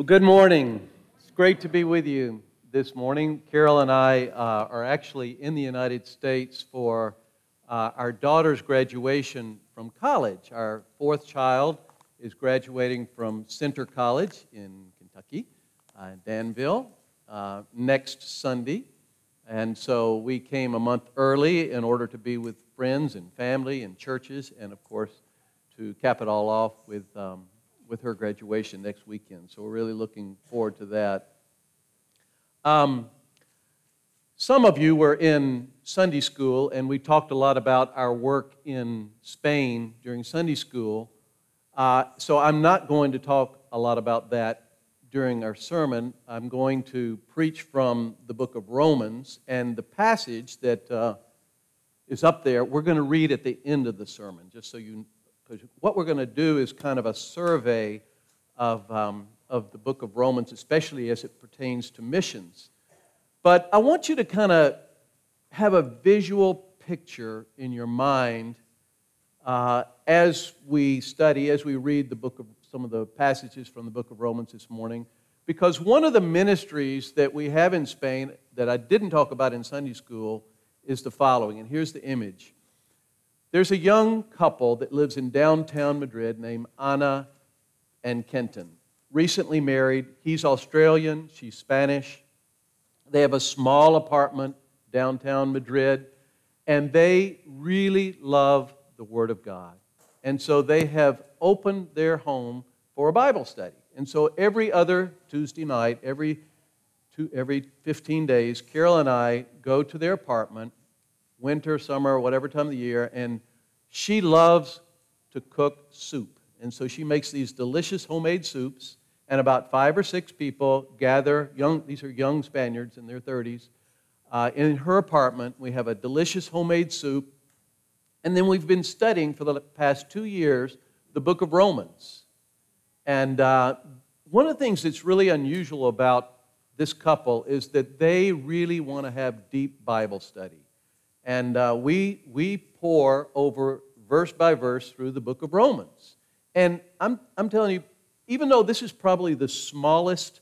Well, good morning. It's great to be with you this morning. Carol and I uh, are actually in the United States for uh, our daughter's graduation from college. Our fourth child is graduating from Centre College in Kentucky, uh, Danville, uh, next Sunday. And so we came a month early in order to be with friends and family and churches, and of course, to cap it all off with um, with her graduation next weekend. So we're really looking forward to that. Um, some of you were in Sunday school, and we talked a lot about our work in Spain during Sunday school. Uh, so I'm not going to talk a lot about that during our sermon. I'm going to preach from the book of Romans, and the passage that uh, is up there, we're going to read at the end of the sermon, just so you because what we're going to do is kind of a survey of, um, of the book of Romans, especially as it pertains to missions. But I want you to kind of have a visual picture in your mind uh, as we study, as we read the book of some of the passages from the book of Romans this morning. Because one of the ministries that we have in Spain that I didn't talk about in Sunday school is the following. And here's the image there's a young couple that lives in downtown Madrid named Anna and Kenton. Recently married. He's Australian, she's Spanish. They have a small apartment downtown Madrid, and they really love the Word of God. And so they have opened their home for a Bible study. And so every other Tuesday night, every, two, every 15 days, Carol and I go to their apartment winter, summer, whatever time of the year, and she loves to cook soup. And so she makes these delicious homemade soups, and about five or six people gather, young, these are young Spaniards in their 30s, uh, in her apartment. We have a delicious homemade soup, and then we've been studying for the past two years the book of Romans. And uh, one of the things that's really unusual about this couple is that they really want to have deep Bible study. And uh, we, we pore over verse by verse through the book of Romans. And I'm, I'm telling you, even though this is probably the smallest,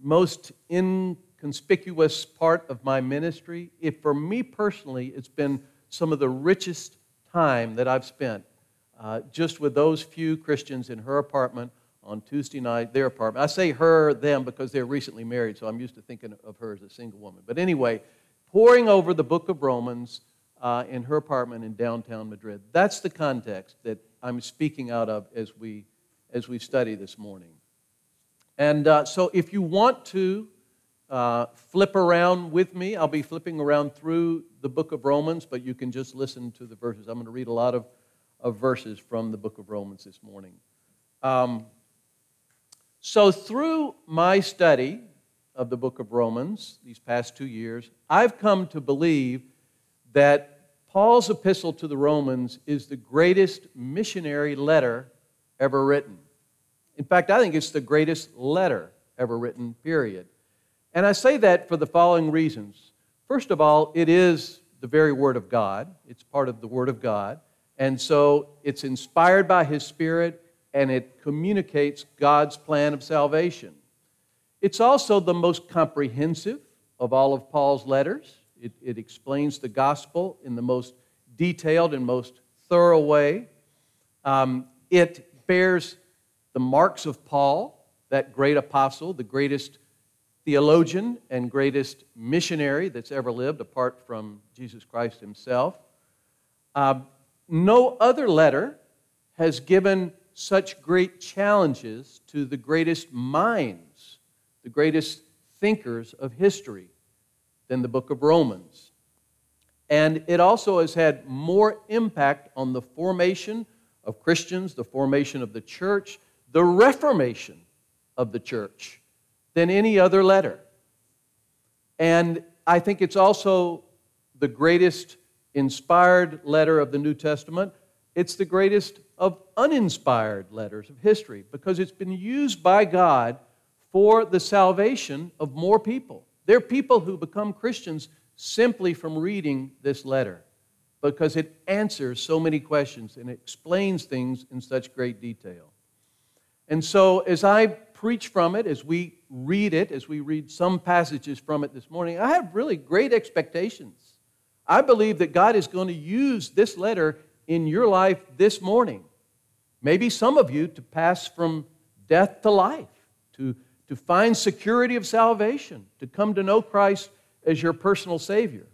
most inconspicuous part of my ministry, if for me personally, it's been some of the richest time that I've spent uh, just with those few Christians in her apartment on Tuesday night, their apartment. I say her, them, because they're recently married, so I'm used to thinking of her as a single woman. But anyway, poring over the book of Romans uh, in her apartment in downtown Madrid. That's the context that I'm speaking out of as we, as we study this morning. And uh, so if you want to uh, flip around with me, I'll be flipping around through the book of Romans, but you can just listen to the verses. I'm going to read a lot of, of verses from the book of Romans this morning. Um, so, through my study of the book of Romans these past two years, I've come to believe that Paul's epistle to the Romans is the greatest missionary letter ever written. In fact, I think it's the greatest letter ever written, period. And I say that for the following reasons. First of all, it is the very Word of God, it's part of the Word of God. And so it's inspired by His Spirit and it communicates God's plan of salvation. It's also the most comprehensive of all of Paul's letters. It, it explains the gospel in the most detailed and most thorough way. Um, it bears the marks of Paul, that great apostle, the greatest theologian and greatest missionary that's ever lived, apart from Jesus Christ himself. Uh, no other letter has given such great challenges to the greatest minds the greatest thinkers of history than the book of Romans. And it also has had more impact on the formation of Christians, the formation of the church, the reformation of the church than any other letter. And I think it's also the greatest inspired letter of the New Testament. It's the greatest of uninspired letters of history because it's been used by God for the salvation of more people. There are people who become Christians simply from reading this letter because it answers so many questions and explains things in such great detail. And so, as I preach from it, as we read it, as we read some passages from it this morning, I have really great expectations. I believe that God is going to use this letter in your life this morning. Maybe some of you to pass from death to life, to, to find security of salvation, to come to know Christ as your personal Savior.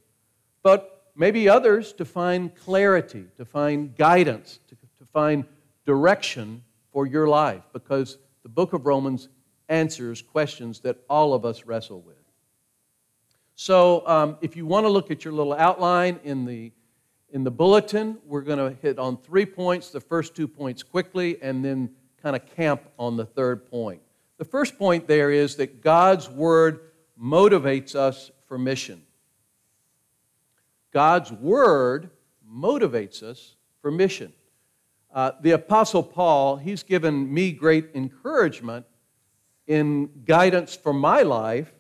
But maybe others to find clarity, to find guidance, to, to find direction for your life, because the book of Romans answers questions that all of us wrestle with. So, um, if you want to look at your little outline in the in the bulletin, we're going to hit on three points, the first two points quickly, and then kind of camp on the third point. The first point there is that God's Word motivates us for mission. God's Word motivates us for mission. Uh, the Apostle Paul, he's given me great encouragement in guidance for my life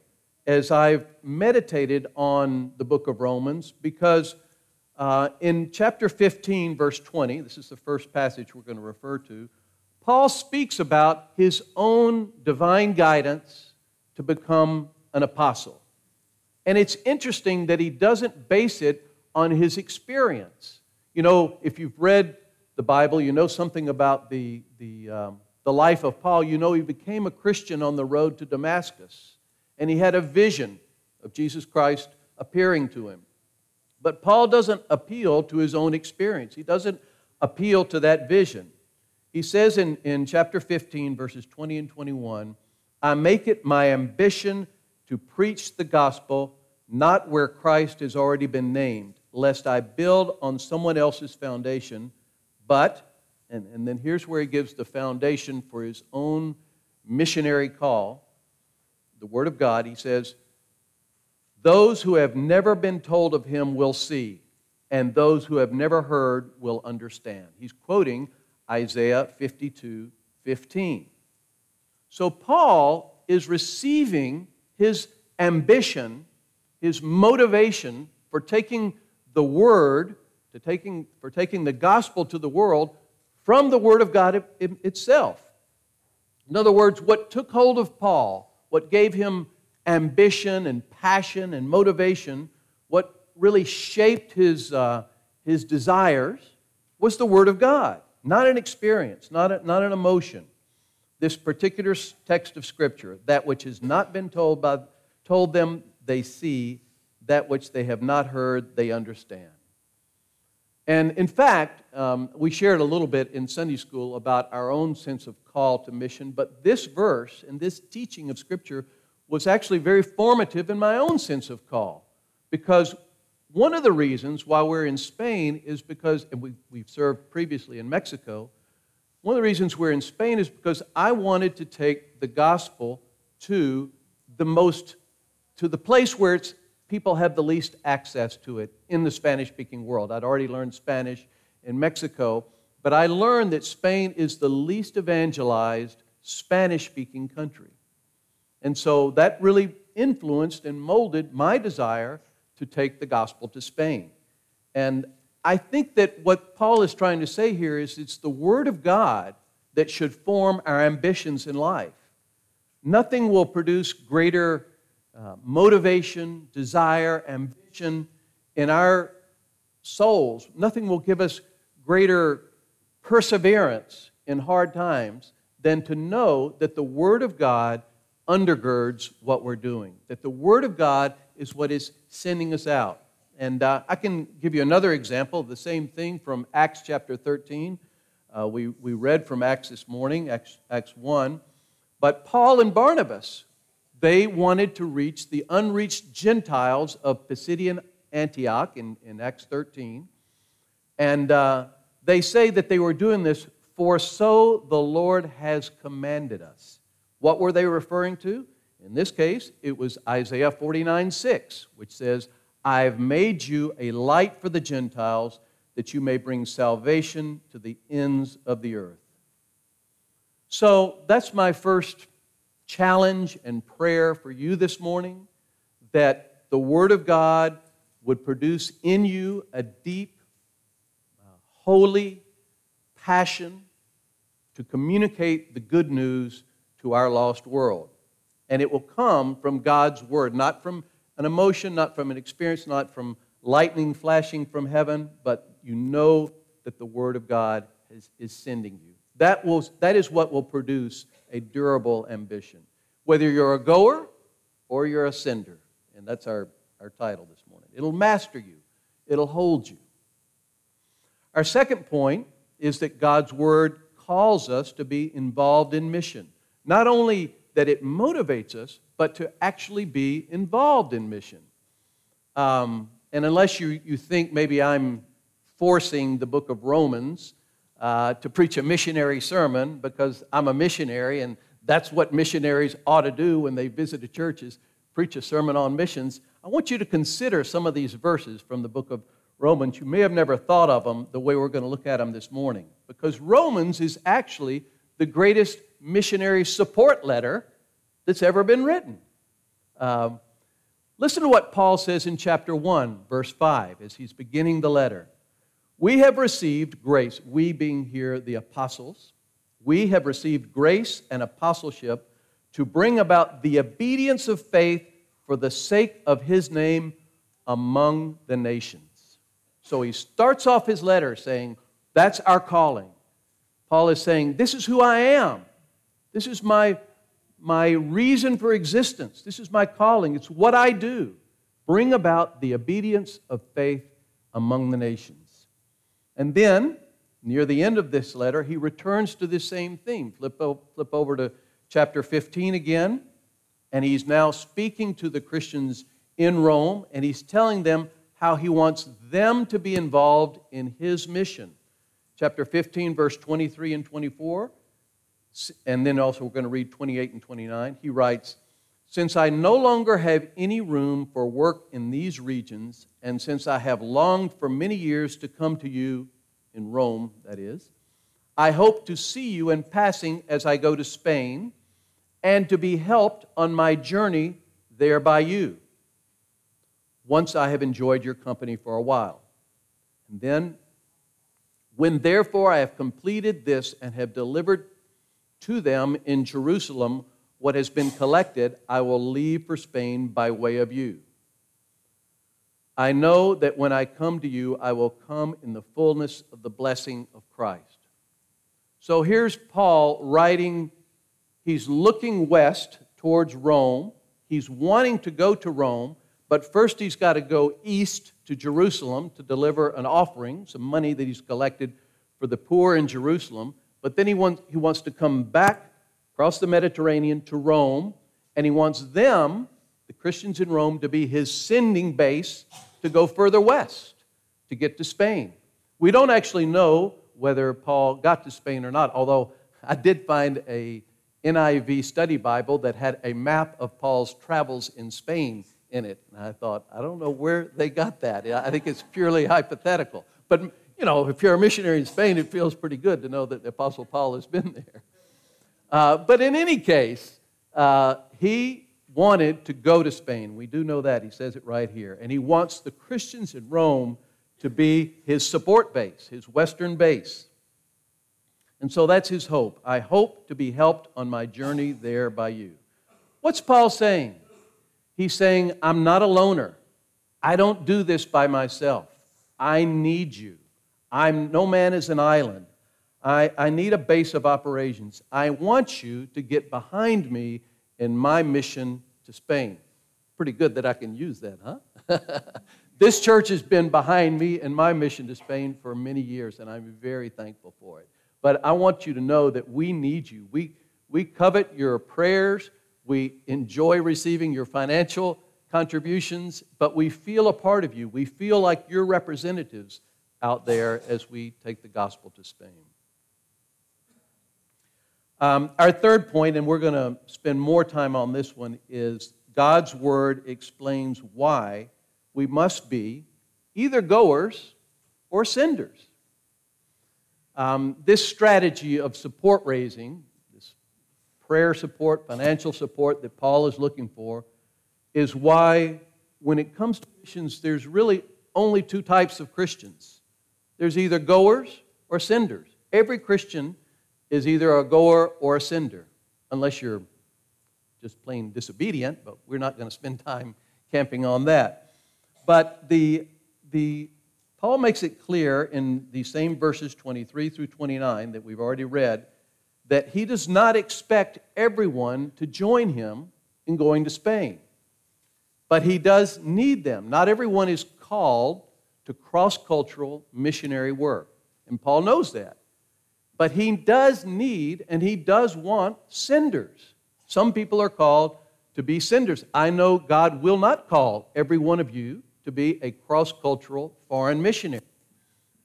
as I've meditated on the book of Romans because uh, in chapter 15, verse 20, this is the first passage we're going to refer to, Paul speaks about his own divine guidance to become an apostle. And it's interesting that he doesn't base it on his experience. You know, if you've read the Bible, you know something about the, the, um, the life of Paul. You know he became a Christian on the road to Damascus, and he had a vision of Jesus Christ appearing to him. But Paul doesn't appeal to his own experience, he doesn't appeal to that vision. He says in, in chapter 15, verses 20 and 21, I make it my ambition to preach the gospel not where Christ has already been named, lest I build on someone else's foundation but, and, and then here's where he gives the foundation for his own missionary call the Word of God. He says, Those who have never been told of him will see, and those who have never heard will understand. He's quoting Isaiah 52 15. So Paul is receiving his ambition, his motivation for taking the Word to taking, for taking the gospel to the world from the Word of God itself. In other words, what took hold of Paul, what gave him ambition and passion and motivation, what really shaped his, uh, his desires, was the Word of God, not an experience, not, a, not an emotion. This particular text of Scripture, that which has not been told, by, told them, they see, that which they have not heard, they understand. And in fact, um, we shared a little bit in Sunday school about our own sense of call to mission, but this verse and this teaching of Scripture was actually very formative in my own sense of call. Because one of the reasons why we're in Spain is because, and we, we've served previously in Mexico, one of the reasons we're in Spain is because I wanted to take the gospel to the most, to the place where it's people have the least access to it in the Spanish speaking world. I'd already learned Spanish in Mexico, but I learned that Spain is the least evangelized Spanish speaking country. And so that really influenced and molded my desire to take the gospel to Spain. And I think that what Paul is trying to say here is it's the Word of God that should form our ambitions in life. Nothing will produce greater uh, motivation, desire, ambition in our souls. Nothing will give us greater perseverance in hard times than to know that the Word of God undergirds what we're doing, that the Word of God is what is sending us out. And uh, I can give you another example of the same thing from Acts chapter 13. Uh, we, we read from Acts this morning, Acts, Acts 1. But Paul and Barnabas they wanted to reach the unreached Gentiles of Pisidian Antioch in, in Acts 13. And uh, they say that they were doing this for so the Lord has commanded us. What were they referring to? In this case, it was Isaiah 49 6, which says, I've made you a light for the Gentiles that you may bring salvation to the ends of the earth. So that's my first challenge and prayer for you this morning that the Word of God would produce in you a deep, uh, holy passion to communicate the good news to our lost world. And it will come from God's word, not from an emotion, not from an experience, not from lightning flashing from heaven, but you know that the word of God is, is sending you. That, will, that is what will produce a durable ambition. Whether you're a goer or you're a sender. And that's our, our title this morning. It'll master you, it'll hold you. Our second point is that God's Word calls us to be involved in mission. Not only that it motivates us, but to actually be involved in mission. Um, and unless you, you think maybe I'm forcing the book of Romans uh, to preach a missionary sermon because I'm a missionary and that's what missionaries ought to do when they visit the churches preach a sermon on missions. I want you to consider some of these verses from the book of Romans. You may have never thought of them the way we're going to look at them this morning because Romans is actually the greatest missionary support letter that's ever been written. Um, listen to what Paul says in chapter 1, verse 5, as he's beginning the letter. We have received grace, we being here the apostles, we have received grace and apostleship to bring about the obedience of faith for the sake of his name among the nations. So he starts off his letter saying, That's our calling. Paul is saying, This is who I am. This is my, my reason for existence. This is my calling. It's what I do. Bring about the obedience of faith among the nations. And then, near the end of this letter, he returns to this same theme. Flip, flip over to chapter 15 again, and he's now speaking to the Christians in Rome, and he's telling them how he wants them to be involved in his mission. Chapter 15, verse 23 and 24, and then also we're going to read 28 and 29. He writes, Since I no longer have any room for work in these regions, and since I have longed for many years to come to you, in Rome, that is, I hope to see you in passing as I go to Spain and to be helped on my journey there by you, once I have enjoyed your company for a while. And then, when therefore I have completed this and have delivered to them in Jerusalem what has been collected, I will leave for Spain by way of you. I know that when I come to you, I will come in the fullness of the blessing of Christ. So here's Paul writing He's looking west towards Rome. He's wanting to go to Rome, but first he's got to go east to Jerusalem to deliver an offering, some money that he's collected for the poor in Jerusalem. But then he wants, he wants to come back across the Mediterranean to Rome, and he wants them, the Christians in Rome, to be his sending base to go further west, to get to Spain. We don't actually know whether Paul got to Spain or not, although I did find a NIV study Bible that had a map of Paul's travels in Spain in it. And I thought, I don't know where they got that. I think it's purely hypothetical. But, you know, if you're a missionary in Spain, it feels pretty good to know that the Apostle Paul has been there. Uh, but in any case, uh, he wanted to go to Spain. We do know that. He says it right here. And he wants the Christians in Rome to be his support base, his Western base. And so that's his hope. I hope to be helped on my journey there by you. What's Paul saying? He's saying, I'm not a loner. I don't do this by myself. I need you. I'm no man is an island. I, I need a base of operations. I want you to get behind me in my mission to Spain. Pretty good that I can use that, huh? this church has been behind me in my mission to Spain for many years, and I'm very thankful for it. But I want you to know that we need you. We, we covet your prayers. We enjoy receiving your financial contributions, but we feel a part of you. We feel like you're representatives out there as we take the gospel to Spain. Um, our third point, and we're going to spend more time on this one, is God's Word explains why we must be either goers or senders. Um, this strategy of support raising, this prayer support, financial support that Paul is looking for, is why when it comes to missions, there's really only two types of Christians there's either goers or senders. Every Christian is either a goer or a sender. unless you're just plain disobedient, but we're not going to spend time camping on that. But the, the, Paul makes it clear in the same verses 23 through 29 that we've already read that he does not expect everyone to join him in going to Spain. But he does need them. Not everyone is called to cross cultural missionary work. And Paul knows that. But he does need and he does want senders. Some people are called to be senders. I know God will not call every one of you to be a cross cultural foreign missionary.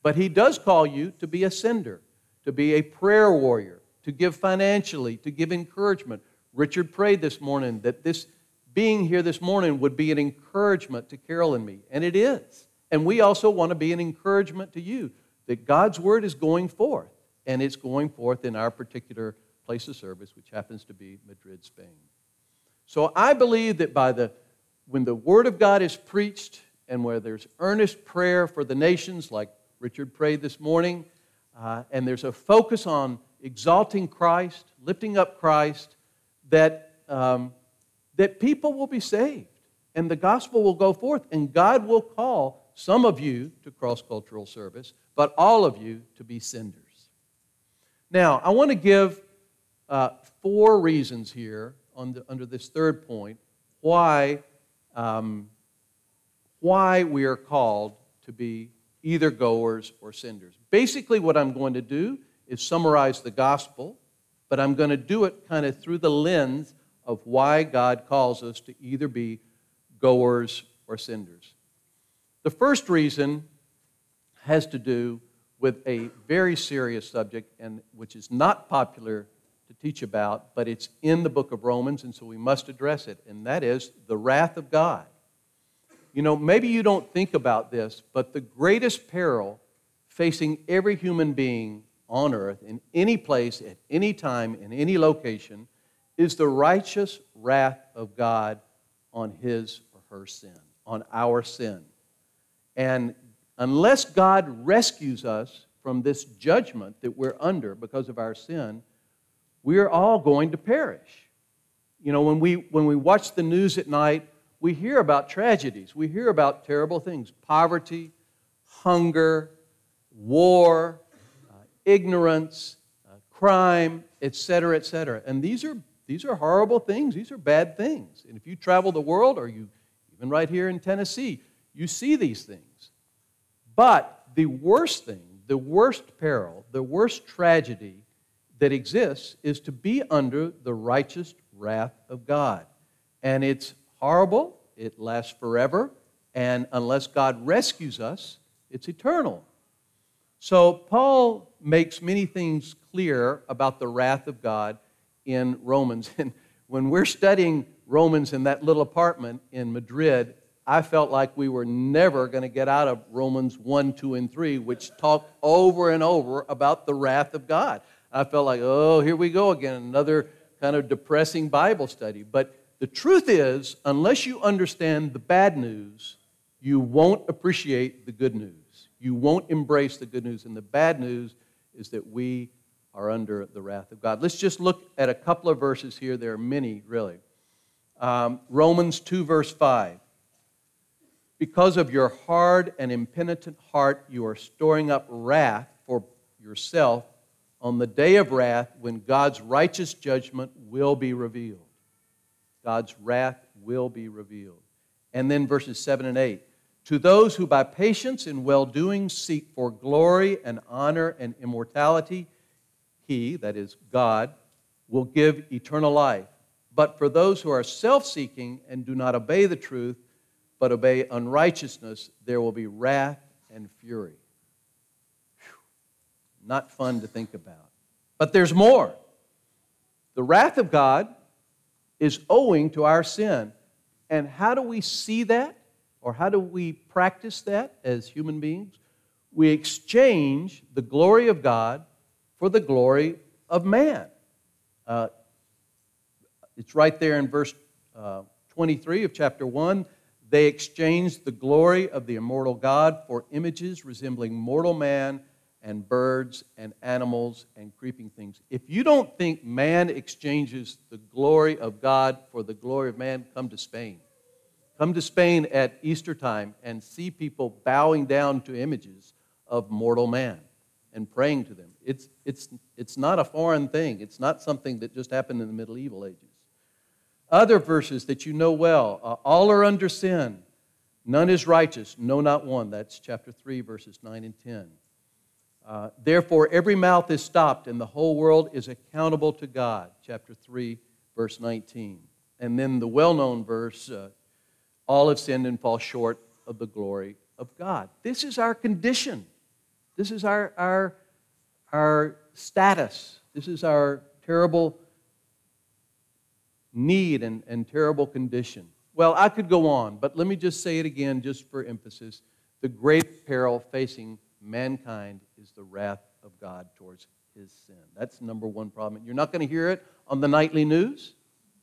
But he does call you to be a sender, to be a prayer warrior, to give financially, to give encouragement. Richard prayed this morning that this being here this morning would be an encouragement to Carol and me, and it is. And we also want to be an encouragement to you that God's word is going forth, and it's going forth in our particular place of service, which happens to be Madrid, Spain. So I believe that by the when the word of God is preached and where there's earnest prayer for the nations, like Richard prayed this morning, uh, and there's a focus on exalting Christ, lifting up Christ, that, um, that people will be saved and the gospel will go forth, and God will call some of you to cross cultural service, but all of you to be senders. Now, I want to give uh, four reasons here the, under this third point why, um, why we are called to be either goers or senders. Basically, what I'm going to do is summarize the gospel, but I'm going to do it kind of through the lens of why God calls us to either be goers or senders. The first reason has to do with a very serious subject and which is not popular to teach about, but it's in the book of Romans, and so we must address it, and that is the wrath of God. You know, maybe you don't think about this, but the greatest peril facing every human being on earth, in any place, at any time, in any location, is the righteous wrath of God on his or her sin, on our sin. And unless God rescues us from this judgment that we're under because of our sin, we're all going to perish. You know, when we, when we watch the news at night, we hear about tragedies. We hear about terrible things poverty, hunger, war, ignorance, uh, crime, etc., etc. And these are, these are horrible things. These are bad things. And if you travel the world, or you, even right here in Tennessee, you see these things. But the worst thing, the worst peril, the worst tragedy that exists is to be under the righteous wrath of God. And it's horrible, it lasts forever, and unless God rescues us, it's eternal. So, Paul makes many things clear about the wrath of God in Romans. And when we're studying Romans in that little apartment in Madrid, I felt like we were never going to get out of Romans 1, 2, and 3, which talk over and over about the wrath of God. I felt like, oh, here we go again, another kind of depressing Bible study. But the truth is, unless you understand the bad news, you won't appreciate the good news you won't embrace the good news. And the bad news is that we are under the wrath of God. Let's just look at a couple of verses here. There are many, really. Um, Romans 2, verse 5. Because of your hard and impenitent heart, you are storing up wrath for yourself on the day of wrath when God's righteous judgment will be revealed. God's wrath will be revealed. And then verses 7 and 8. To those who by patience and well doing seek for glory and honor and immortality, He, that is God, will give eternal life. But for those who are self seeking and do not obey the truth, but obey unrighteousness, there will be wrath and fury. Whew. Not fun to think about. But there's more. The wrath of God is owing to our sin. And how do we see that? or how do we practice that as human beings? We exchange the glory of God for the glory of man. Uh, it's right there in verse uh, 23 of chapter 1. They exchanged the glory of the immortal God for images resembling mortal man and birds and animals and creeping things. If you don't think man exchanges the glory of God for the glory of man, come to Spain. Come to Spain at Easter time and see people bowing down to images of mortal man and praying to them. It's, it's, it's not a foreign thing, it's not something that just happened in the medieval ages. Other verses that you know well uh, all are under sin. None is righteous, no, not one. That's chapter 3, verses 9 and 10. Uh, Therefore, every mouth is stopped, and the whole world is accountable to God. Chapter 3, verse 19. And then the well known verse uh, all have sinned and fall short of the glory of God. This is our condition. This is our, our, our status. This is our terrible need and, and terrible condition. Well, I could go on, but let me just say it again, just for emphasis. The great peril facing mankind is the wrath of God towards his sin. That's number one problem. You're not going to hear it on the nightly news,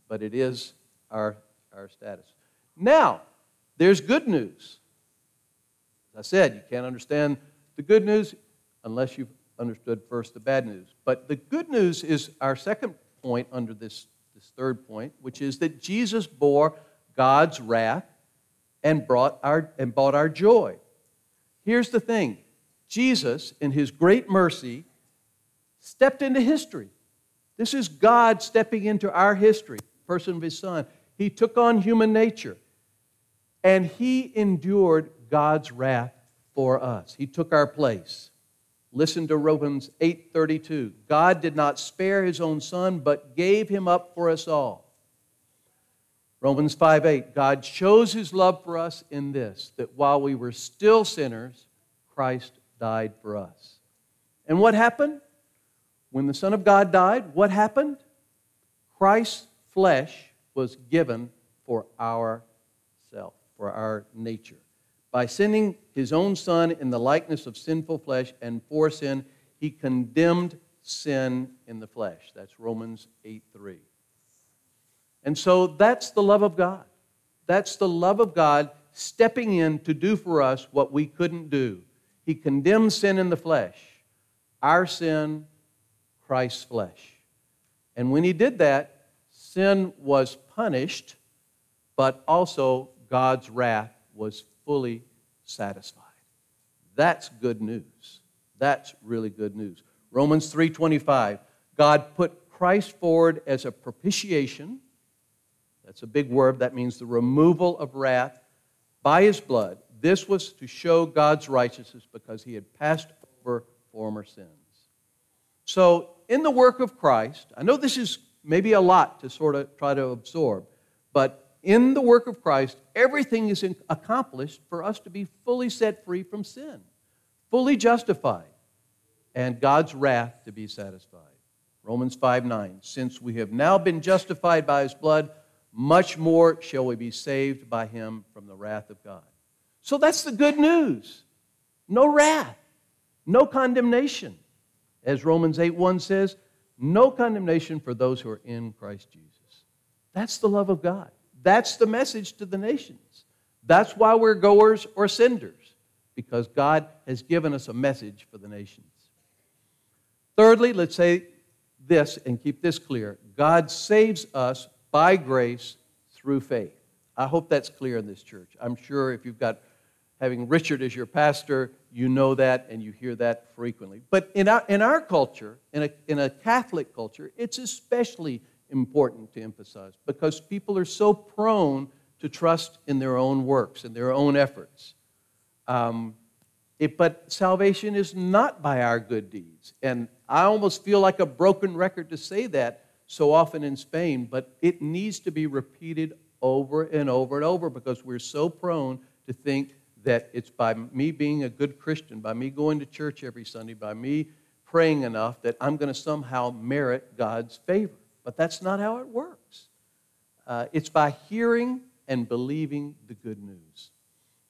but it is our, our status. Now, there's good news. As I said, you can't understand the good news unless you've understood first the bad news. But the good news is our second point under this, this third point, which is that Jesus bore God's wrath and brought our and bought our joy. Here's the thing. Jesus, in his great mercy, stepped into history. This is God stepping into our history, person of his son. He took on human nature and he endured God's wrath for us. He took our place. Listen to Romans 8:32. God did not spare his own son but gave him up for us all. Romans 5:8. God shows his love for us in this that while we were still sinners, Christ died for us. And what happened? When the Son of God died, what happened? Christ's flesh was given for our self, for our nature. By sending his own Son in the likeness of sinful flesh and for sin, he condemned sin in the flesh. That's Romans 8 3. And so that's the love of God. That's the love of God stepping in to do for us what we couldn't do. He condemned sin in the flesh, our sin, Christ's flesh. And when he did that, sin was punished, but also God's wrath was fully satisfied. That's good news. That's really good news. Romans 3:25. God put Christ forward as a propitiation. That's a big word. That means the removal of wrath by his blood this was to show God's righteousness because he had passed over former sins. So, in the work of Christ, I know this is maybe a lot to sort of try to absorb, but in the work of Christ, everything is accomplished for us to be fully set free from sin, fully justified, and God's wrath to be satisfied. Romans 5 9. Since we have now been justified by his blood, much more shall we be saved by him from the wrath of God. So that's the good news. No wrath, no condemnation. As Romans 8 1 says, no condemnation for those who are in Christ Jesus. That's the love of God. That's the message to the nations. That's why we're goers or senders, because God has given us a message for the nations. Thirdly, let's say this and keep this clear God saves us by grace through faith. I hope that's clear in this church. I'm sure if you've got having Richard as your pastor, you know that and you hear that frequently. But in our, in our culture, in a, in a Catholic culture, it's especially important to emphasize because people are so prone to trust in their own works and their own efforts. Um, it, but salvation is not by our good deeds. And I almost feel like a broken record to say that so often in Spain, but it needs to be repeated over and over and over because we're so prone to think that it's by me being a good Christian, by me going to church every Sunday, by me praying enough that I'm going to somehow merit God's favor. But that's not how it works. Uh, it's by hearing and believing the good news.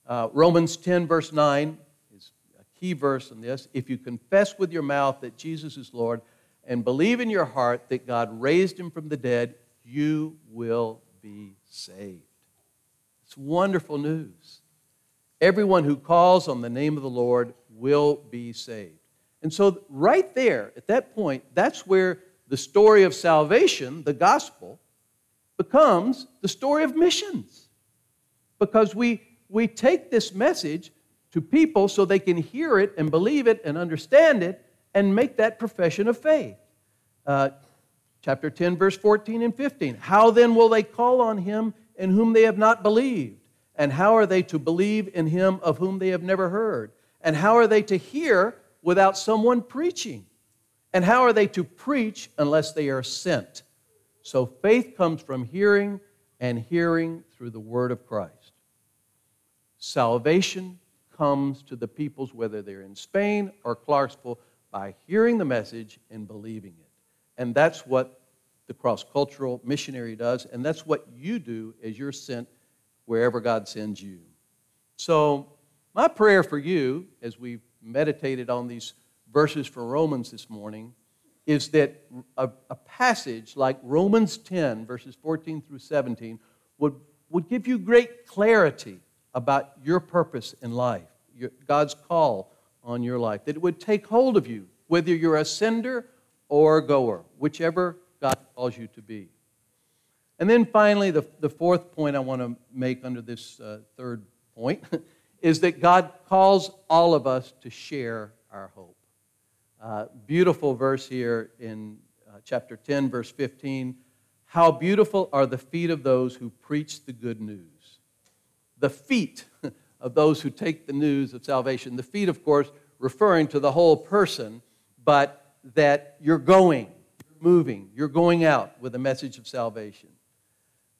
Uh, Romans 10, verse 9, is a key verse in this. If you confess with your mouth that Jesus is Lord and believe in your heart that God raised him from the dead, you will be saved. It's wonderful news. Everyone who calls on the name of the Lord will be saved. And so, right there, at that point, that's where the story of salvation, the gospel, becomes the story of missions. Because we, we take this message to people so they can hear it and believe it and understand it and make that profession of faith. Uh, chapter 10, verse 14 and 15. How then will they call on him in whom they have not believed? And how are they to believe in him of whom they have never heard? And how are they to hear without someone preaching? And how are they to preach unless they are sent? So faith comes from hearing, and hearing through the word of Christ. Salvation comes to the peoples, whether they're in Spain or Clarksville, by hearing the message and believing it. And that's what the cross cultural missionary does, and that's what you do as you're sent wherever God sends you. So, my prayer for you, as we've meditated on these verses from Romans this morning, is that a, a, passage like Romans 10, verses 14 through 17, would, would give you great clarity about your purpose in life, your, God's call on your life, that it would take hold of you, whether you're a sender or a goer, whichever God calls you to be. And then finally, the, the fourth point I want to make under this uh, third point is that God calls all of us to share our hope. Uh, beautiful verse here in uh, chapter 10, verse 15. How beautiful are the feet of those who preach the good news. The feet of those who take the news of salvation. The feet, of course, referring to the whole person, but that you're going, you're moving, you're going out with a message of salvation.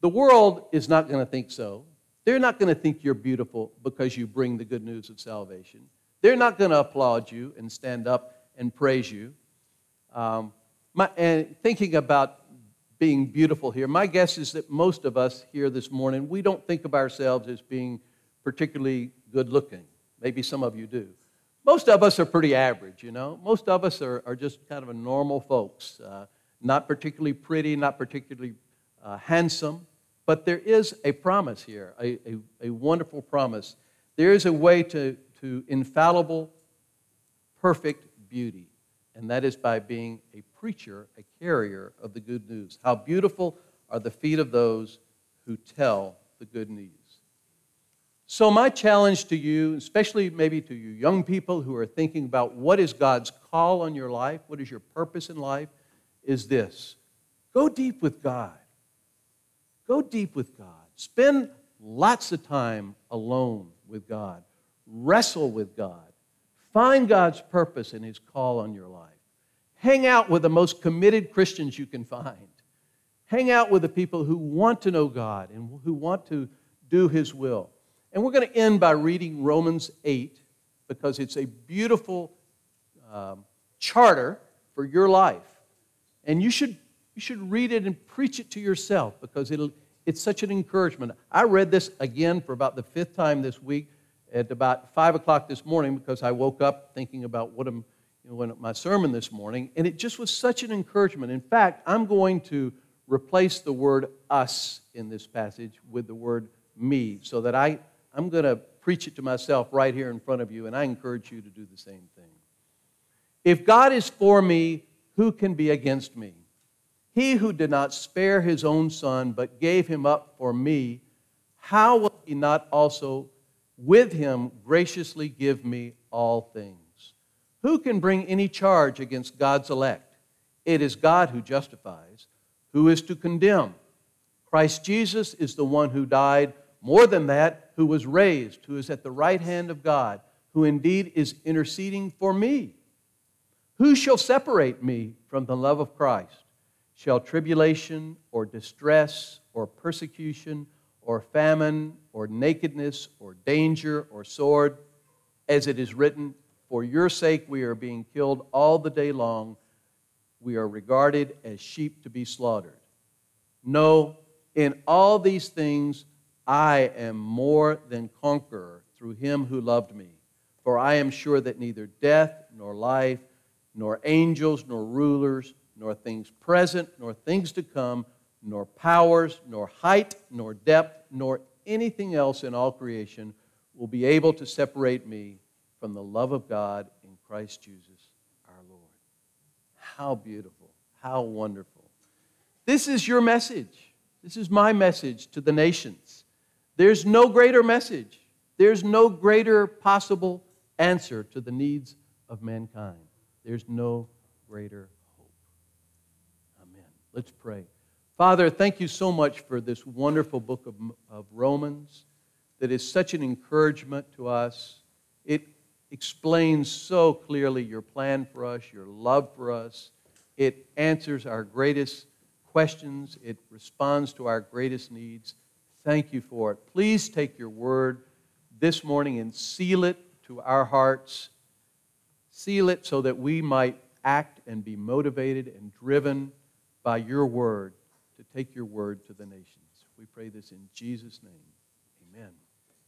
The world is not going to think so. They're not going to think you're beautiful because you bring the good news of salvation. They're not going to applaud you and stand up and praise you. Um, my, and thinking about being beautiful here, my guess is that most of us here this morning, we don't think of ourselves as being particularly good looking. Maybe some of you do. Most of us are pretty average, you know. Most of us are, are just kind of normal folks, uh, not particularly pretty, not particularly uh, handsome. But there is a promise here, a, a, a wonderful promise. There is a way to, to infallible, perfect beauty, and that is by being a preacher, a carrier of the good news. How beautiful are the feet of those who tell the good news. So, my challenge to you, especially maybe to you young people who are thinking about what is God's call on your life, what is your purpose in life, is this go deep with God. Go deep with God. Spend lots of time alone with God. Wrestle with God. Find God's purpose and His call on your life. Hang out with the most committed Christians you can find. Hang out with the people who want to know God and who want to do His will. And we're going to end by reading Romans 8 because it's a beautiful um, charter for your life. And you should, you should read it and preach it to yourself because it'll, it's such an encouragement. I read this again for about the fifth time this week at about 5 o'clock this morning because I woke up thinking about what I'm, you know, my sermon this morning, and it just was such an encouragement. In fact, I'm going to replace the word us in this passage with the word me so that I, I'm going to preach it to myself right here in front of you, and I encourage you to do the same thing. If God is for me, who can be against me? He who did not spare his own son, but gave him up for me, how will he not also with him graciously give me all things? Who can bring any charge against God's elect? It is God who justifies. Who is to condemn? Christ Jesus is the one who died, more than that, who was raised, who is at the right hand of God, who indeed is interceding for me. Who shall separate me from the love of Christ? shall tribulation or distress or persecution or famine or nakedness or danger or sword, as it is written, For your sake we are being killed all the day long. We are regarded as sheep to be slaughtered. No, in all these things I am more than conqueror through him who loved me. For I am sure that neither death nor life, nor angels nor rulers, nor things present, nor things to come, nor powers, nor height, nor depth, nor anything else in all creation will be able to separate me from the love of God in Christ Jesus our Lord. How beautiful. How wonderful. This is your message. This is my message to the nations. There's no greater message. There's no greater possible answer to the needs of mankind. There's no greater hope. Amen. Let's pray. Father, thank you so much for this wonderful book of, of Romans that is such an encouragement to us. It explains so clearly your plan for us, your love for us. It answers our greatest questions, it responds to our greatest needs. Thank you for it. Please take your word this morning and seal it to our hearts. Seal it so that we might act and be motivated and driven by your word to take your word to the nations. We pray this in Jesus' name. Amen.